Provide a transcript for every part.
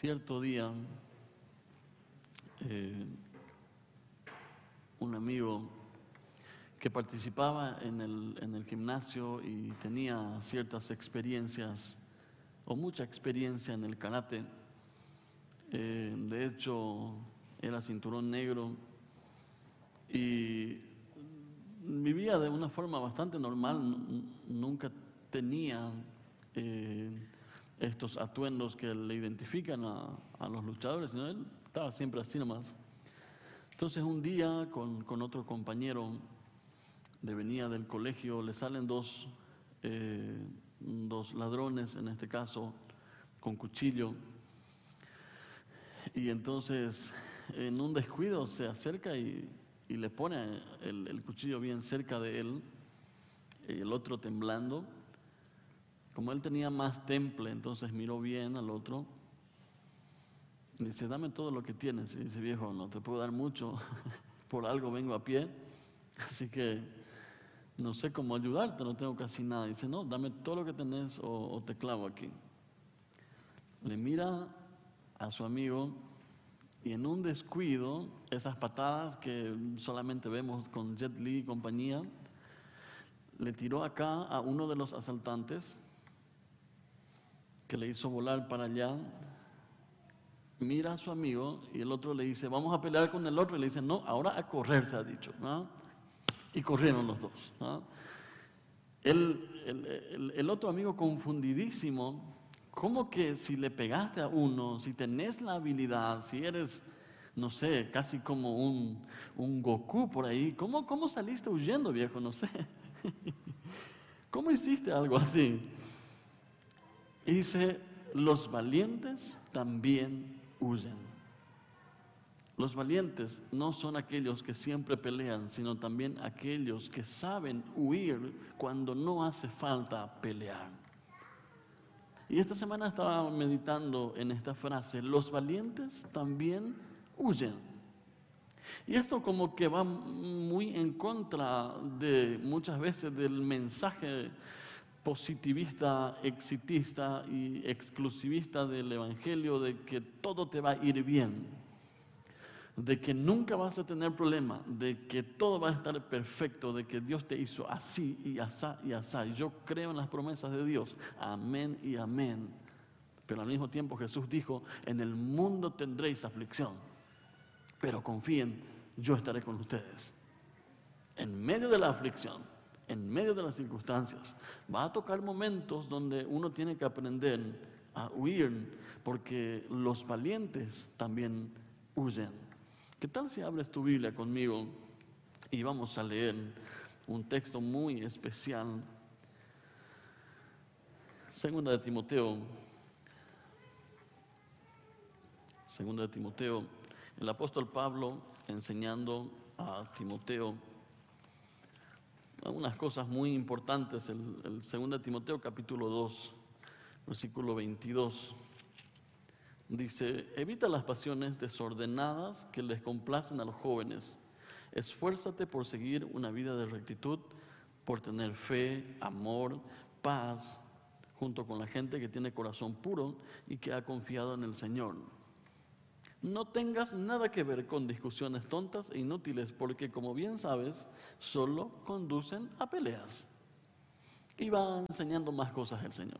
Cierto día, eh, un amigo que participaba en el, en el gimnasio y tenía ciertas experiencias o mucha experiencia en el karate, eh, de hecho era cinturón negro y vivía de una forma bastante normal, nunca tenía eh, estos atuendos que le identifican a, a, los luchadores, sino él estaba siempre así nomás. Entonces un día con, con otro compañero de venía del colegio le salen dos, eh, dos ladrones, en este caso, con cuchillo, y entonces en un descuido se acerca y, y le pone el, el cuchillo bien cerca de él, y el otro temblando. Como él tenía más temple, entonces miró bien al otro. Y dice, dame todo lo que tienes. Y dice, viejo, no te puedo dar mucho, por algo vengo a pie. Así que no sé cómo ayudarte, no tengo casi nada. Y dice, no, dame todo lo que tenés o, o te clavo aquí. Le mira a su amigo y en un descuido, esas patadas que solamente vemos con Jet Li y compañía, le tiró acá a uno de los asaltantes que le hizo volar para allá, mira a su amigo y el otro le dice, vamos a pelear con el otro, y le dice, no, ahora a correr se ha dicho. ¿no? Y corrieron los dos. ¿no? El, el, el, el, otro amigo confundidísimo, ¿cómo que si le pegaste a uno, si tenés la habilidad, si eres, no sé, casi como un, un Goku por ahí, ¿cómo, ¿cómo saliste huyendo, viejo? No sé. ¿Cómo hiciste algo así? Y dice, los valientes también huyen. Los valientes no son aquellos que siempre pelean, sino también aquellos que saben huir cuando no hace falta pelear. Y esta semana estaba meditando en esta frase, los valientes también huyen. Y esto como que va muy en contra de muchas veces del mensaje positivista, exitista y exclusivista del Evangelio de que todo te va a ir bien, de que nunca vas a tener problema, de que todo va a estar perfecto, de que Dios te hizo así y asá y asá. Yo creo en las promesas de Dios, amén y amén. Pero al mismo tiempo Jesús dijo, en el mundo tendréis aflicción, pero confíen, yo estaré con ustedes. En medio de la aflicción, en medio de las circunstancias. Va a tocar momentos donde uno tiene que aprender a huir, porque los valientes también huyen. ¿Qué tal si abres tu Biblia conmigo y vamos a leer un texto muy especial? Segunda de Timoteo. Segunda de Timoteo. El apóstol Pablo enseñando a Timoteo algunas cosas muy importantes. El, 2 Timoteo capítulo 2, versículo 22. Dice, evita las pasiones desordenadas que les complacen a los jóvenes. Esfuérzate por seguir una vida de rectitud, por tener fe, amor, paz, junto con la gente que tiene corazón puro y que ha confiado en el Señor. No tengas nada que ver con discusiones tontas e inútiles, porque como bien sabes, solo conducen a peleas. Y va enseñando más cosas el Señor.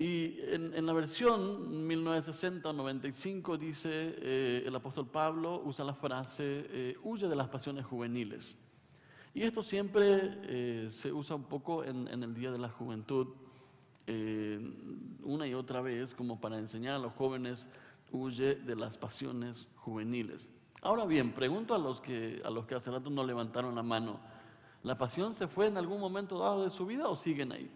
Y en, la versión 1960-95 dice eh, el apóstol Pablo, usa la frase, eh, huye de las pasiones juveniles. Y esto siempre eh, se usa un poco en, en, el Día de la Juventud, una y otra vez, como para enseñar a los jóvenes huye de las pasiones juveniles. Ahora bien, pregunto a los que a los que hace rato no levantaron la mano, ¿la pasión se fue en algún momento dado de su vida o siguen ahí?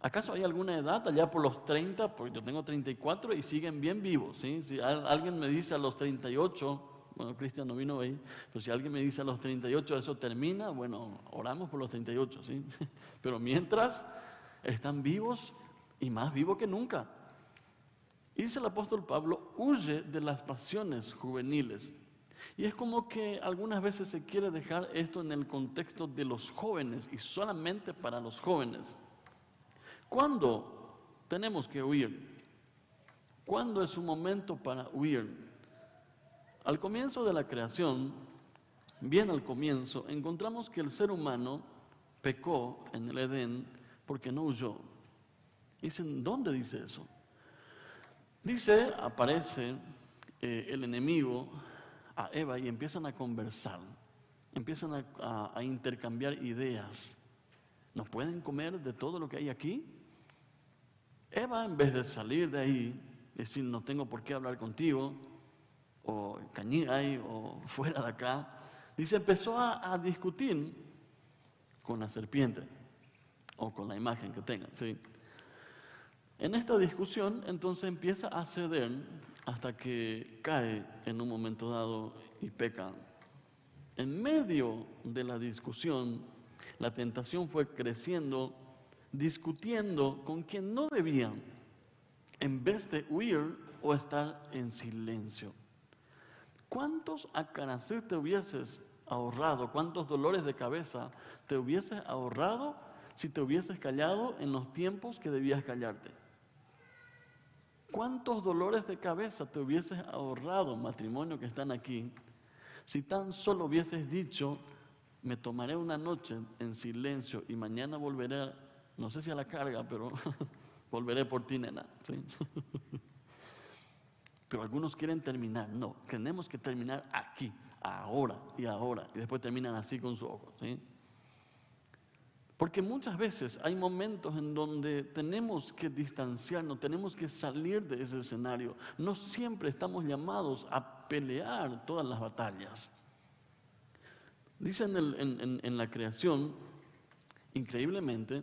¿Acaso hay alguna edad allá por los 30? Porque yo tengo 34 y siguen bien vivos. ¿sí? Si alguien me dice a los 38, bueno, Cristian no vino ahí, pero si alguien me dice a los 38 eso termina, bueno, oramos por los 38, ¿sí? Pero mientras están vivos y más vivos que nunca. Y dice el apóstol Pablo, huye de las pasiones juveniles. Y es como que algunas veces se quiere dejar esto en el contexto de los jóvenes y solamente para los jóvenes. ¿Cuándo tenemos que huir. ¿Cuándo es un momento para huir? Al comienzo de la creación, bien al comienzo, encontramos que el ser humano pecó en el Edén porque no huyó. Dicen, ¿dónde dice eso? Dice, aparece eh, el enemigo a Eva y empiezan a conversar, empiezan a, intercambiar ideas. ¿Nos pueden comer de todo lo que hay aquí? Eva, en vez de salir de ahí, decir, no tengo por qué hablar contigo, o cañí o fuera de acá, dice, empezó a, a, discutir con la serpiente, o con la imagen que tenga. ¿sí? En esta discusión, entonces empieza a ceder hasta que cae en un momento dado y peca. En medio de la discusión, la tentación fue creciendo, discutiendo con quien no debían, en vez de huir o estar en silencio. ¿Cuántos acaracés te hubieses ahorrado? ¿Cuántos dolores de cabeza te hubieses ahorrado si te hubieses callado en los tiempos que debías callarte? ¿Cuántos dolores de cabeza te hubieses ahorrado, matrimonio que están aquí, si tan solo hubieses dicho, me tomaré una noche en silencio y mañana volveré, no sé si a la carga, pero volveré por ti, nena? Pero algunos quieren terminar. No, tenemos que terminar aquí, ahora y ahora. Y después terminan así con su ojo. ¿sí? Porque muchas veces hay momentos en donde tenemos que distanciarnos, tenemos que salir de ese escenario. No siempre estamos llamados a pelear todas las batallas. Dicen en, en la creación, increíblemente,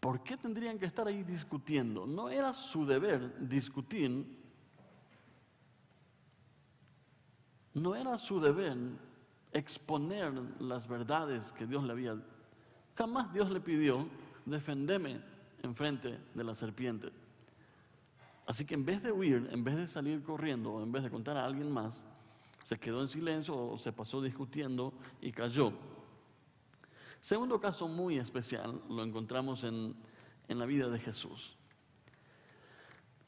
¿por qué tendrían que estar ahí discutiendo? No era su deber discutir, no era su deber exponer las verdades que Dios le había Jamás Dios le pidió, defendeme en frente de la serpiente. Así que en vez de huir, en vez de salir corriendo, o en vez de contar a alguien más, se quedó en silencio o se pasó discutiendo y cayó. Segundo caso muy especial lo encontramos en, en la vida de Jesús.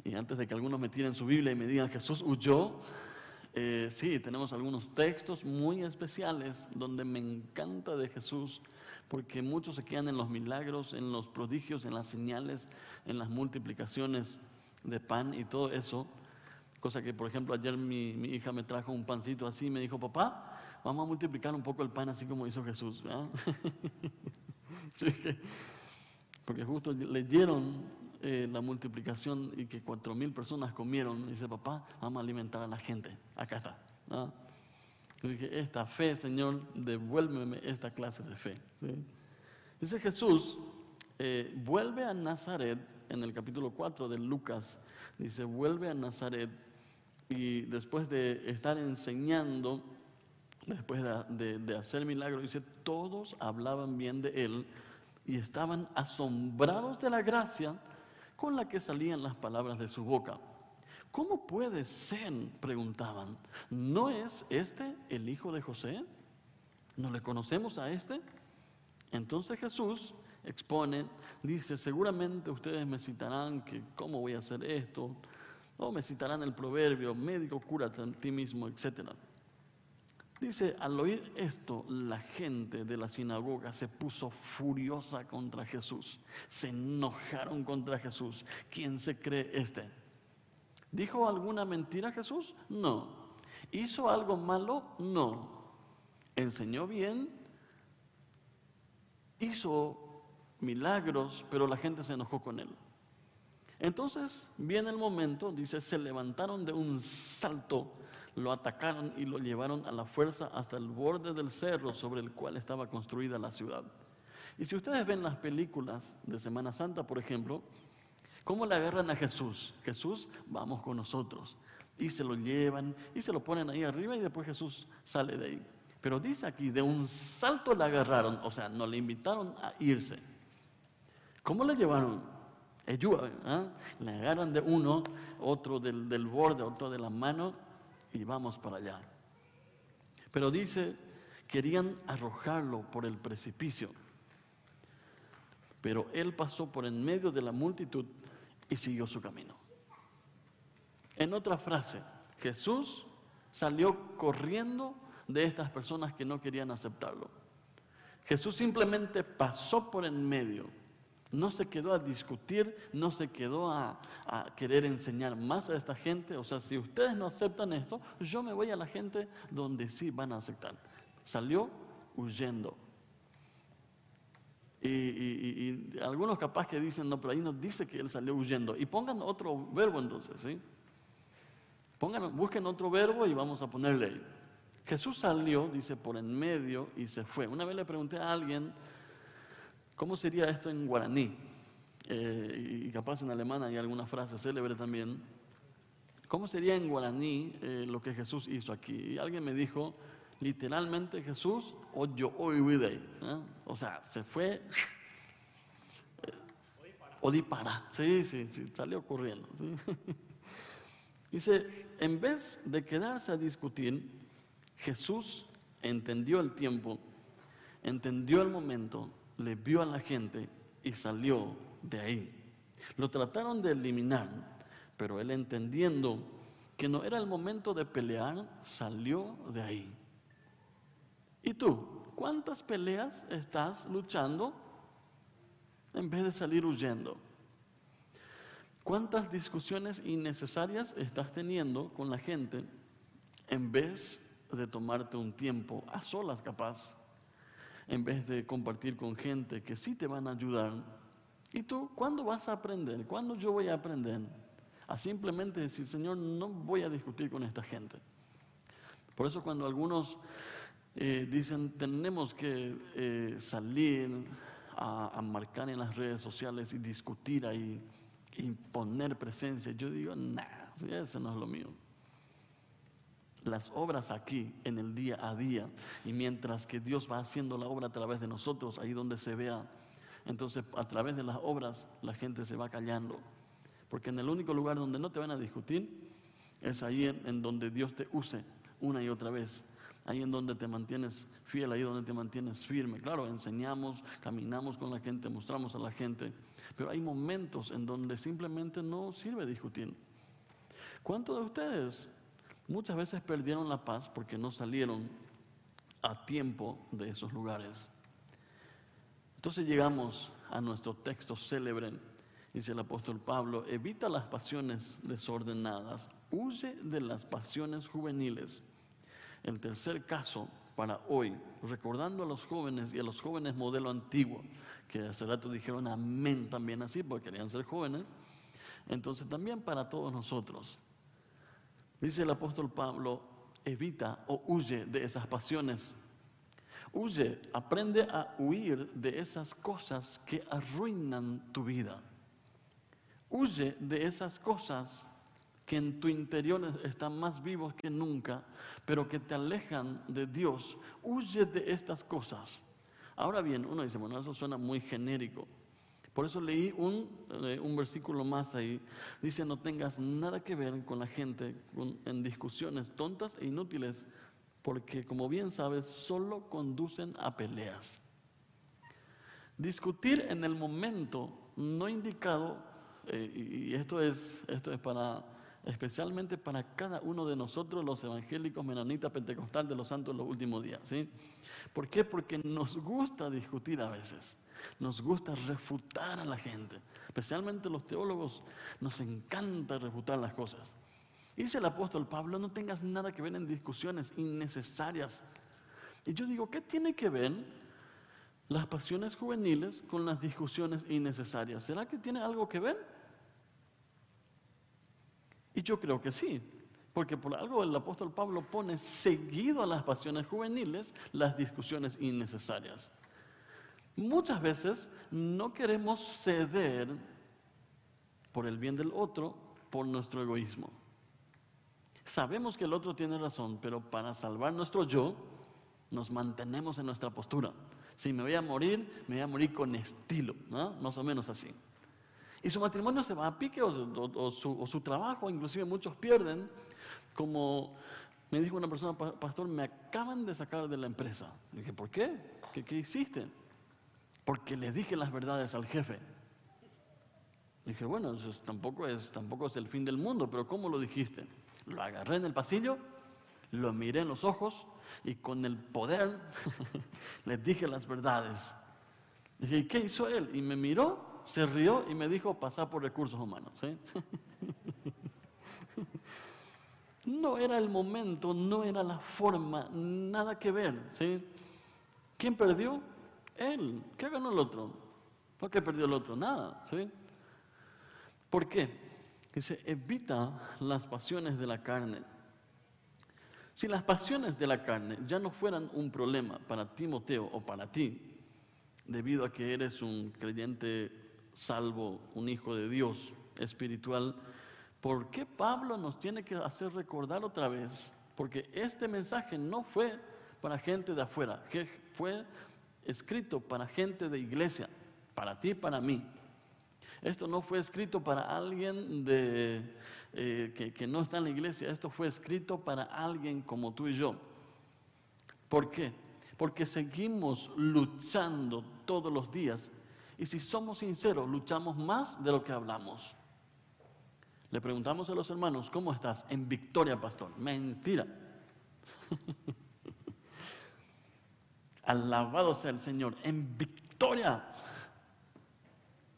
Y antes de que algunos me tiren su Biblia y me digan Jesús huyó, eh, sí, tenemos algunos textos muy especiales donde me encanta de Jesús porque muchos se quedan en los milagros, en los prodigios, en las señales, en las multiplicaciones de pan y todo eso. Cosa que, por ejemplo, ayer mi, hija me trajo un pancito así y me dijo, papá, vamos a multiplicar un poco el pan así como hizo Jesús. porque justo leyeron eh, la multiplicación y que cuatro mil personas comieron. Y dice, papá, vamos a alimentar a la gente. Acá está. Yo dije, esta fe, Señor, devuélveme esta clase de fe. Dice Jesús, eh, vuelve a Nazaret, en el capítulo 4 de Lucas, dice, vuelve a Nazaret y después de estar enseñando, después de, de hacer milagros, dice, todos hablaban bien de él y estaban asombrados de la gracia con la que salían las palabras de su boca. ¿Cómo puede ser? preguntaban. ¿No es este el hijo de José? ¿No le conocemos a este? Entonces Jesús expone, dice, seguramente ustedes me citarán que cómo voy a hacer esto, o me citarán el proverbio, médico, cúrate en ti mismo, etc. Dice, al oír esto, la gente de la sinagoga se puso furiosa contra Jesús, se enojaron contra Jesús. ¿Quién se cree este? ¿Dijo alguna mentira Jesús? No. ¿Hizo algo malo? No. ¿Enseñó bien? Hizo milagros, pero la gente se enojó con él. Entonces viene el momento, dice, se levantaron de un salto, lo atacaron y lo llevaron a la fuerza hasta el borde del cerro sobre el cual estaba construida la ciudad. Y si ustedes ven las películas de Semana Santa, por ejemplo, ¿Cómo le agarran a Jesús? Jesús, vamos con nosotros. Y se lo llevan y se lo ponen ahí arriba y después Jesús sale de ahí. Pero dice aquí, de un salto le agarraron, o sea, no le invitaron a irse. ¿Cómo le llevaron? Ellos, ¿eh? Le agarran de uno, otro del, del borde, otro de la mano y vamos para allá. Pero dice, querían arrojarlo por el precipicio. Pero él pasó por en medio de la multitud y siguió su camino. En otra frase, Jesús salió corriendo de estas personas que no querían aceptarlo. Jesús simplemente pasó por en medio. No se quedó a discutir, no se quedó a, querer enseñar más a esta gente. O sea, si ustedes no aceptan esto, yo me voy a la gente donde sí van a aceptar. Salió huyendo. Y, algunos capaz que dicen, no, pero ahí nos dice que él salió huyendo. Y pongan otro verbo entonces, ¿sí? Pongan, busquen otro verbo y vamos a ponerle ahí. Jesús salió, dice, por en medio y se fue. Una vez le pregunté a alguien, ¿cómo sería esto en guaraní? Eh, y capaz en alemán hay alguna frase célebre también. ¿Cómo sería en guaraní eh, lo que Jesús hizo aquí? Y alguien me dijo, literalmente Jesús yo hoy ¿eh? O sea, se fue o para. Sí, sí, sí, salió corriendo. Dice, en vez de quedarse a discutir, Jesús entendió el tiempo, entendió el momento, le vio a la gente y salió de ahí. Lo trataron de eliminar, pero él entendiendo que no era el momento de pelear, salió de ahí. ¿Y tú? ¿Cuántas peleas estás luchando en vez de salir huyendo? ¿Cuántas discusiones innecesarias estás teniendo con la gente en vez de tomarte un tiempo a solas capaz? En vez de compartir con gente que sí te van a ayudar. ¿Y tú cuándo vas a aprender? ¿Cuándo yo voy a aprender? A simplemente decir, Señor, no voy a discutir con esta gente. Por eso cuando algunos eh, dicen tenemos que eh, salir a, marcar en las redes sociales y discutir ahí, imponer presencia. Yo digo, nada, eso no es lo mío. Las obras aquí, en el día a día, y mientras que Dios va haciendo la obra a través de nosotros, ahí donde se vea, entonces a través de las obras la gente se va callando. Porque en el único lugar donde no te van a discutir es ahí en donde Dios te use una y otra vez ahí en donde te mantienes fiel, ahí donde te mantienes firme. Claro, enseñamos, caminamos con la gente, mostramos a la gente, pero hay momentos en donde simplemente no sirve discutir. ¿Cuántos de ustedes muchas veces perdieron la paz porque no salieron a tiempo de esos lugares? Entonces llegamos a nuestro texto célebre, dice el apóstol Pablo, evita las pasiones desordenadas, huye de las pasiones juveniles el tercer caso para hoy, recordando a los jóvenes y a los jóvenes modelo antiguo, que hace rato dijeron amén también así, porque querían ser jóvenes, entonces también para todos nosotros. Dice el apóstol Pablo, evita o huye de esas pasiones. Huye, aprende a huir de esas cosas que arruinan tu vida. Huye de esas cosas que en tu interior están más vivos que nunca, pero que te alejan de Dios. Huye de estas cosas. Ahora bien, uno dice, bueno, eso suena muy genérico. Por eso leí un, eh, un versículo más ahí. Dice, no tengas nada que ver con la gente en discusiones tontas e inútiles, porque como bien sabes, solo conducen a peleas. Discutir en el momento no indicado, eh, y esto es, esto es para especialmente para cada uno de nosotros, los evangélicos, menonitas, pentecostal de los santos los últimos días. ¿sí? ¿Por qué? Porque nos gusta discutir a veces, nos gusta refutar a la gente, especialmente los teólogos, nos encanta refutar las cosas. Dice el apóstol Pablo, no tengas nada que ver en discusiones innecesarias. Y yo digo, ¿qué tiene que ver las pasiones juveniles con las discusiones innecesarias? ¿Será que tiene algo que ver? Y yo creo que sí, porque por algo el apóstol Pablo pone seguido a las pasiones juveniles las discusiones innecesarias. Muchas veces no queremos ceder por el bien del otro, por nuestro egoísmo. Sabemos que el otro tiene razón, pero para salvar nuestro yo, nos mantenemos en nuestra postura. Si me voy a morir, me voy a morir con estilo, ¿no? más o menos así. Y su matrimonio se va a pique o, su, trabajo, inclusive muchos pierden, como me dijo una persona, pastor, me acaban de sacar de la empresa. dije, ¿por qué? ¿Qué, hiciste? Porque le dije las verdades al jefe. Dije, bueno, eso tampoco, es, tampoco es el fin del mundo, pero ¿cómo lo dijiste? Lo agarré en el pasillo, lo miré en los ojos y con el poder le dije las verdades. Dije, ¿y qué hizo él? Y me miró, se rió y me dijo, pasar por recursos humanos. no era el momento, no era la forma, nada que ver. ¿sí? ¿Quién perdió? Él. ¿Qué ganó el otro? ¿No que perdió el otro? Nada. ¿sí? ¿Por qué? Dice, evita las pasiones de la carne. Si las pasiones de la carne ya no fueran un problema para Timoteo o para ti, debido a que eres un creyente salvo, un hijo de Dios espiritual, ¿por qué Pablo nos tiene que hacer recordar otra vez? Porque este mensaje no fue para gente de afuera, que fue escrito para gente de iglesia, para ti y para mí. Esto no fue escrito para alguien de, eh, que, no está en la iglesia, esto fue escrito para alguien como tú y yo. ¿Por qué? Porque seguimos luchando todos los días y si somos sinceros, luchamos más de lo que hablamos. Le preguntamos a los hermanos, ¿cómo estás? En victoria, pastor. Mentira. Alabado sea el Señor, en victoria.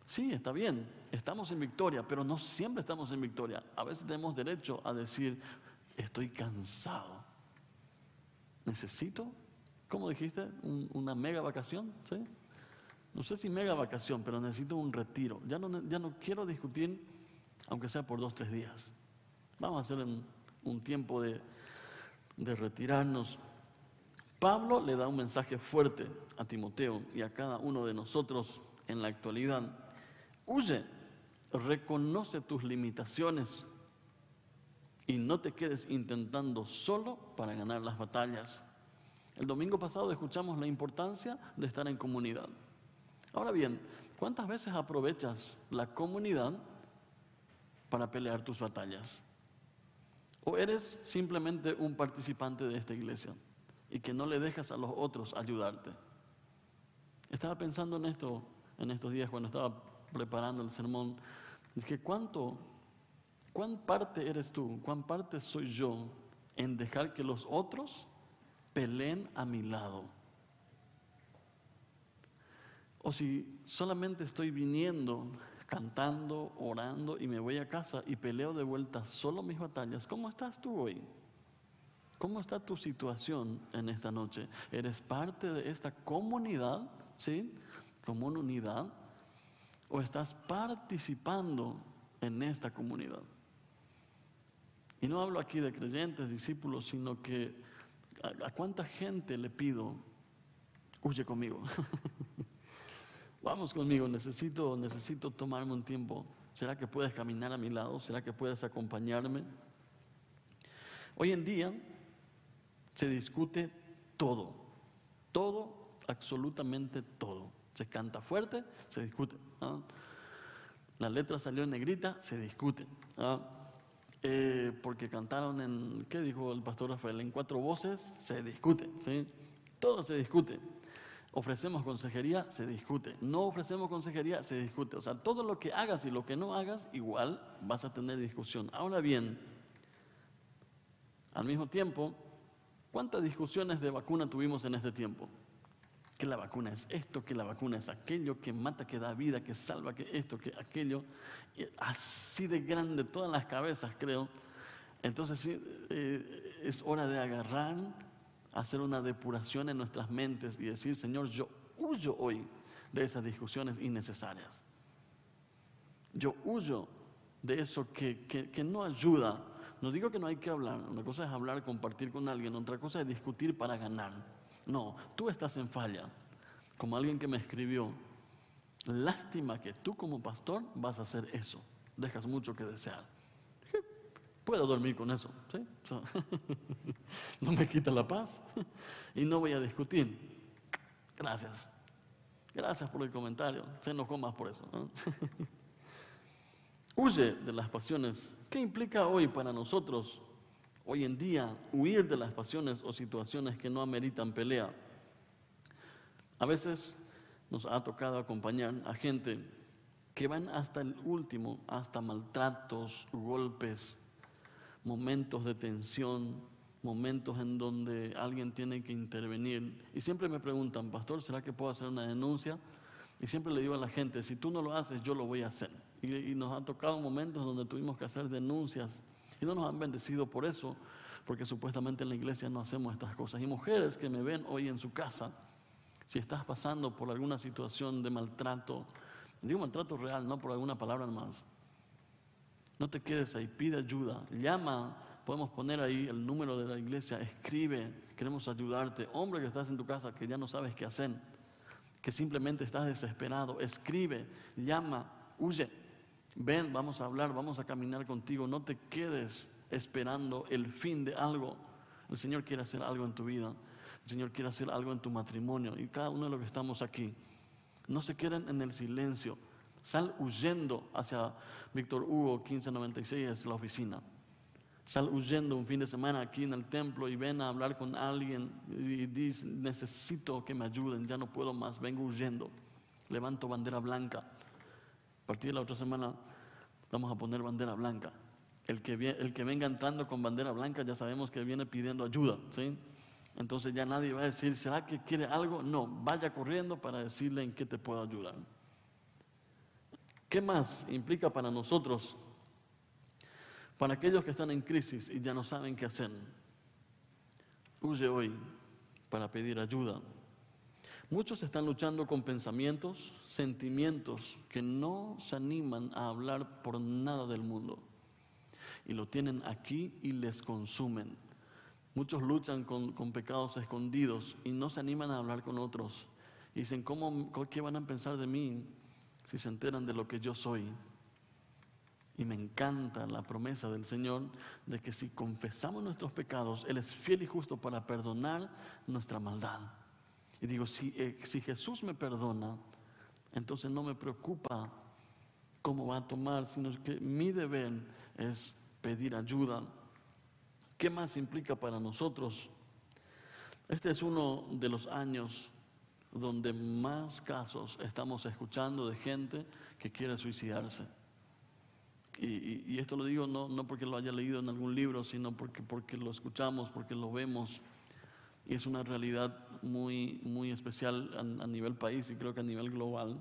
Sí, está bien, estamos en victoria, pero no siempre estamos en victoria. A veces tenemos derecho a decir, estoy cansado. Necesito, ¿cómo dijiste? una mega vacación, ¿sí? No sé si mega vacación, pero necesito un retiro. Ya no, ya no quiero discutir, aunque sea por dos, tres días. Vamos a hacer un, tiempo de, de retirarnos. Pablo le da un mensaje fuerte a Timoteo y a cada uno de nosotros en la actualidad Huye, reconoce tus limitaciones y no te quedes intentando solo para ganar las batallas. El domingo pasado escuchamos la importancia de estar en comunidad. Ahora bien, ¿cuántas veces aprovechas la comunidad para pelear tus batallas? ¿O eres simplemente un participante de esta iglesia y que no le dejas a los otros ayudarte? Estaba pensando en esto en estos días cuando estaba preparando el sermón, dije, ¿cuánto, cuán parte eres tú, cuán parte soy yo en dejar que los otros peleen a mi lado? O si solamente estoy viniendo, cantando, orando y me voy a casa y peleo de vuelta solo mis batallas, ¿cómo estás tú hoy? ¿Cómo está tu situación en esta noche? ¿Eres parte de esta comunidad? ¿Sí? Como una unidad o estás participando en esta comunidad. Y no hablo aquí de creyentes, discípulos, sino que a, cuánta gente le pido, huye conmigo. Vamos conmigo, necesito, necesito tomarme un tiempo. ¿Será que puedes caminar a mi lado? ¿Será que puedes acompañarme? Hoy en día se discute todo, todo, absolutamente todo. Se canta fuerte, se discute. La letra salió en negrita, se discute. Eh, porque cantaron en, ¿qué dijo el pastor Rafael? En cuatro voces, se discute. ¿sí? Todo se discute. Ofrecemos consejería, se discute. No ofrecemos consejería, se discute. O sea, todo lo que hagas y lo que no hagas, igual vas a tener discusión. Ahora bien, al mismo tiempo, ¿cuántas discusiones de vacuna tuvimos en este tiempo? que la vacuna es esto, que la vacuna es aquello, que mata, que da vida, que salva, que esto, que aquello. así de grande todas las cabezas, creo. Entonces sí, eh, es hora de agarrar, hacer una depuración en nuestras mentes y decir, Señor, yo huyo hoy de esas discusiones innecesarias. Yo huyo de eso que, que no ayuda. No digo que no hay que hablar, una cosa es hablar, compartir con alguien, otra cosa es discutir para ganar. No, tú estás en falla. Como alguien que me escribió, lástima que tú como pastor vas a hacer eso. Dejas mucho que desear. Puedo dormir con eso, ¿sí? no me quita la paz y no voy a discutir. Gracias. Gracias por el comentario. Se enojó más por eso. Huye de las pasiones. ¿Qué implica hoy para nosotros hoy en día huir de las pasiones o situaciones que no ameritan pelea. A veces nos ha tocado acompañar a gente que van hasta el último, hasta maltratos, golpes, momentos de tensión, momentos en donde alguien tiene que intervenir. Y siempre me preguntan, pastor, ¿será que puedo hacer una denuncia? Y siempre le digo a la gente, si tú no lo haces, yo lo voy a hacer. Y, nos han tocado momentos donde tuvimos que hacer denuncias y no nos han bendecido por eso, porque supuestamente en la iglesia no hacemos estas cosas. Y mujeres que me ven hoy en su casa, si estás pasando por alguna situación de maltrato, digo maltrato real, no por alguna palabra más, no te quedes ahí, pide ayuda, llama, podemos poner ahí el número de la iglesia, escribe, queremos ayudarte. Hombre que estás en tu casa que ya no sabes qué hacer que simplemente estás desesperado, escribe, llama, huye. Ven, vamos a hablar, vamos a caminar contigo. No te quedes esperando el fin de algo. El Señor quiere hacer algo en tu vida. El Señor quiere hacer algo en tu matrimonio. Y cada uno de los que estamos aquí, no se queden en el silencio. Sal huyendo hacia Víctor Hugo 1596, es la oficina. Sal huyendo un fin de semana aquí en el templo y ven a hablar con alguien y dice, necesito que me ayuden, ya no puedo más, vengo huyendo. Levanto bandera blanca. A partir de la otra semana vamos a poner bandera blanca. El que, el que venga entrando con bandera blanca ya sabemos que viene pidiendo ayuda, ¿sí? Entonces ya nadie va a decir, ¿será que quiere algo? No, vaya corriendo para decirle en qué te puedo ayudar. ¿Qué más implica para nosotros para aquellos que están en crisis y ya no saben qué hacer, huye hoy para pedir ayuda. Muchos están luchando con pensamientos, sentimientos que no se animan a hablar por nada del mundo. Y lo tienen aquí y les consumen. Muchos luchan con, pecados escondidos y no se animan a hablar con otros. Dicen, ¿cómo, ¿qué van a pensar de mí si se enteran de lo que yo soy? Y me encanta la promesa del Señor de que si confesamos nuestros pecados, Él es fiel y justo para perdonar nuestra maldad. Y digo, si, eh, si Jesús me perdona, entonces no me preocupa cómo va a tomar, sino que mi deber es pedir ayuda. ¿Qué más implica para nosotros? Este es uno de los años donde más casos estamos escuchando de gente que quiere suicidarse. Y, esto lo digo no, no, porque lo haya leído en algún libro, sino porque, porque lo escuchamos, porque lo vemos. Y es una realidad muy, muy especial a, a nivel país y creo que a nivel global.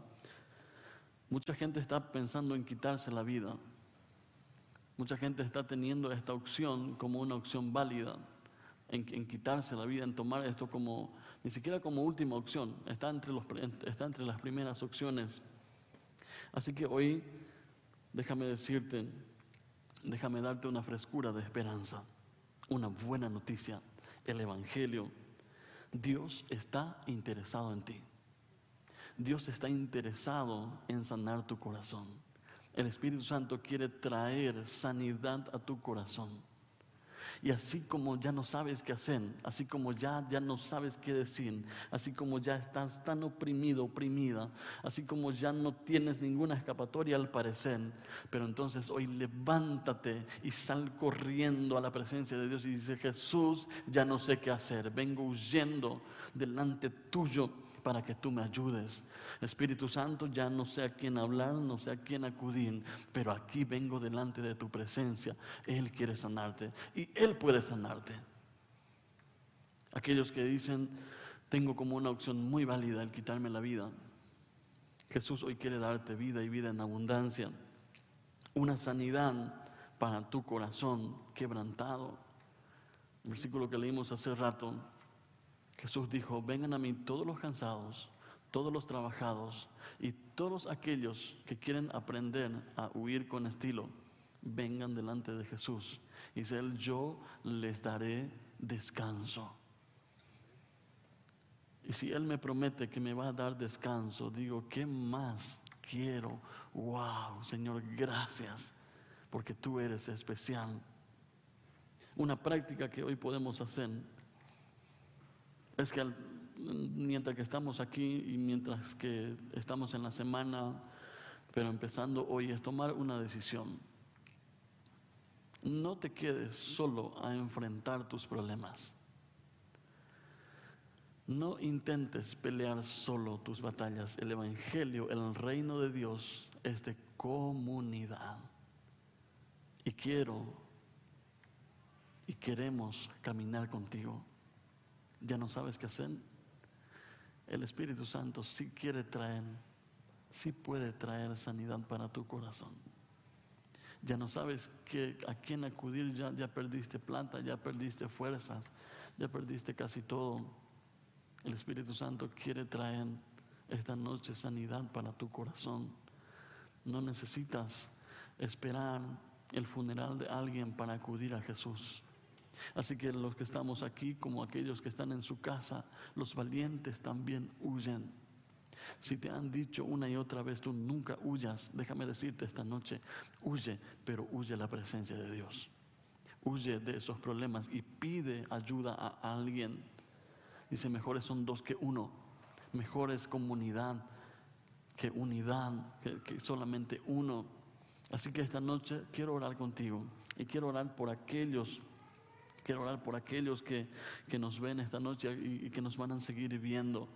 Mucha gente está pensando en quitarse la vida. Mucha gente está teniendo esta opción como una opción válida, en, en, quitarse la vida, en tomar esto como, ni siquiera como última opción, está entre, los, está entre las primeras opciones. Así que hoy déjame decirte, déjame darte una frescura de esperanza, una buena noticia, el Evangelio. Dios está interesado en ti. Dios está interesado en sanar tu corazón. El Espíritu Santo quiere traer sanidad a tu corazón. Y así como ya no sabes qué hacer, así como ya, ya no sabes qué decir, así como ya estás tan oprimido, oprimida, así como ya no tienes ninguna escapatoria al parecer, pero entonces hoy levántate y sal corriendo a la presencia de Dios y dice, Jesús, ya no sé qué hacer, vengo huyendo delante tuyo para que tú me ayudes. Espíritu Santo, ya no sé a quién hablar, no sé a quién acudir, pero aquí vengo delante de tu presencia. Él quiere sanarte y Él puede sanarte. Aquellos que dicen, tengo como una opción muy válida el quitarme la vida. Jesús hoy quiere darte vida y vida en abundancia. Una sanidad para tu corazón quebrantado. Versículo que leímos hace rato Jesús dijo, vengan a mí todos los cansados, todos los trabajados y todos aquellos que quieren aprender a huir con estilo, vengan delante de Jesús. Y dice él, yo les daré descanso. Y si Él me promete que me va a dar descanso, digo, ¿qué más quiero? Wow, Señor, gracias, porque tú eres especial. Una práctica que hoy podemos hacer es que mientras que estamos aquí y mientras que estamos en la semana, pero empezando hoy, es tomar una decisión. No te quedes solo a enfrentar tus problemas. No intentes pelear solo tus batallas. El Evangelio, el reino de Dios, es de comunidad. Y quiero y queremos caminar contigo. Ya no sabes qué hacer. El Espíritu Santo sí quiere traer, sí puede traer sanidad para tu corazón. Ya no sabes a quién acudir, ya, ya perdiste planta, ya perdiste fuerzas, ya perdiste casi todo. El Espíritu Santo quiere traer esta noche sanidad para tu corazón. No necesitas esperar el funeral de alguien para acudir a Jesús. Así que los que estamos aquí, como aquellos que están en su casa, los valientes también huyen. Si te han dicho una y otra vez, tú nunca huyas, déjame decirte esta noche, huye, pero huye la presencia de Dios. Huye de esos problemas y pide ayuda a alguien. Dice, mejores son dos que uno, mejores comunidad que unidad, que, solamente uno. Así que esta noche quiero orar contigo y quiero orar por aquellos, quiero orar por aquellos que, nos ven esta noche y, que nos van a seguir viendo.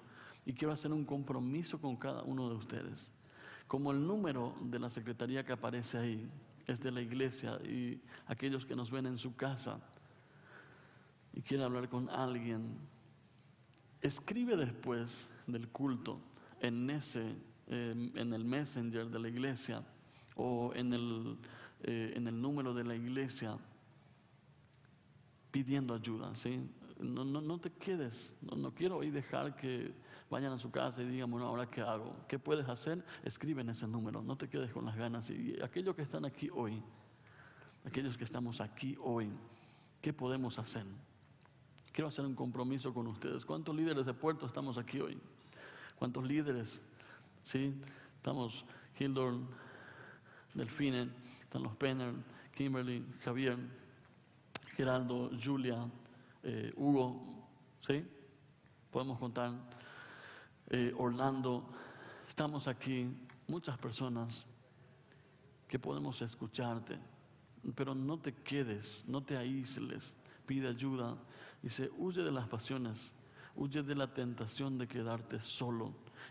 Y quiero hacer un compromiso con cada uno de ustedes. Como el número de la secretaría que aparece ahí es de la iglesia y aquellos que nos ven en su casa y quieren hablar con alguien, escribe después del culto en ese Em, en el messenger de la iglesia o en el, eh, en el número de la iglesia pidiendo ayuda. ¿sí? No, no, no te quedes, no, no, quiero hoy dejar que vayan a su casa y digan, bueno, ahora qué hago, qué puedes hacer, escribe en ese número, no te quedes con las ganas. Y aquellos que están aquí hoy, aquellos que estamos aquí hoy, ¿qué podemos hacer? Quiero hacer un compromiso con ustedes. ¿Cuántos líderes de puerto estamos aquí hoy? ¿Cuántos líderes ¿sí? Estamos Hildor, Delfine, están los Penner, Kimberly, Javier, Geraldo, Julia, eh, Hugo, ¿sí? Podemos contar, eh, Orlando, estamos aquí, muchas personas que podemos escucharte, pero no te quedes, no te aísles, pide ayuda, dice, huye de las pasiones, huye de la tentación de quedarte solo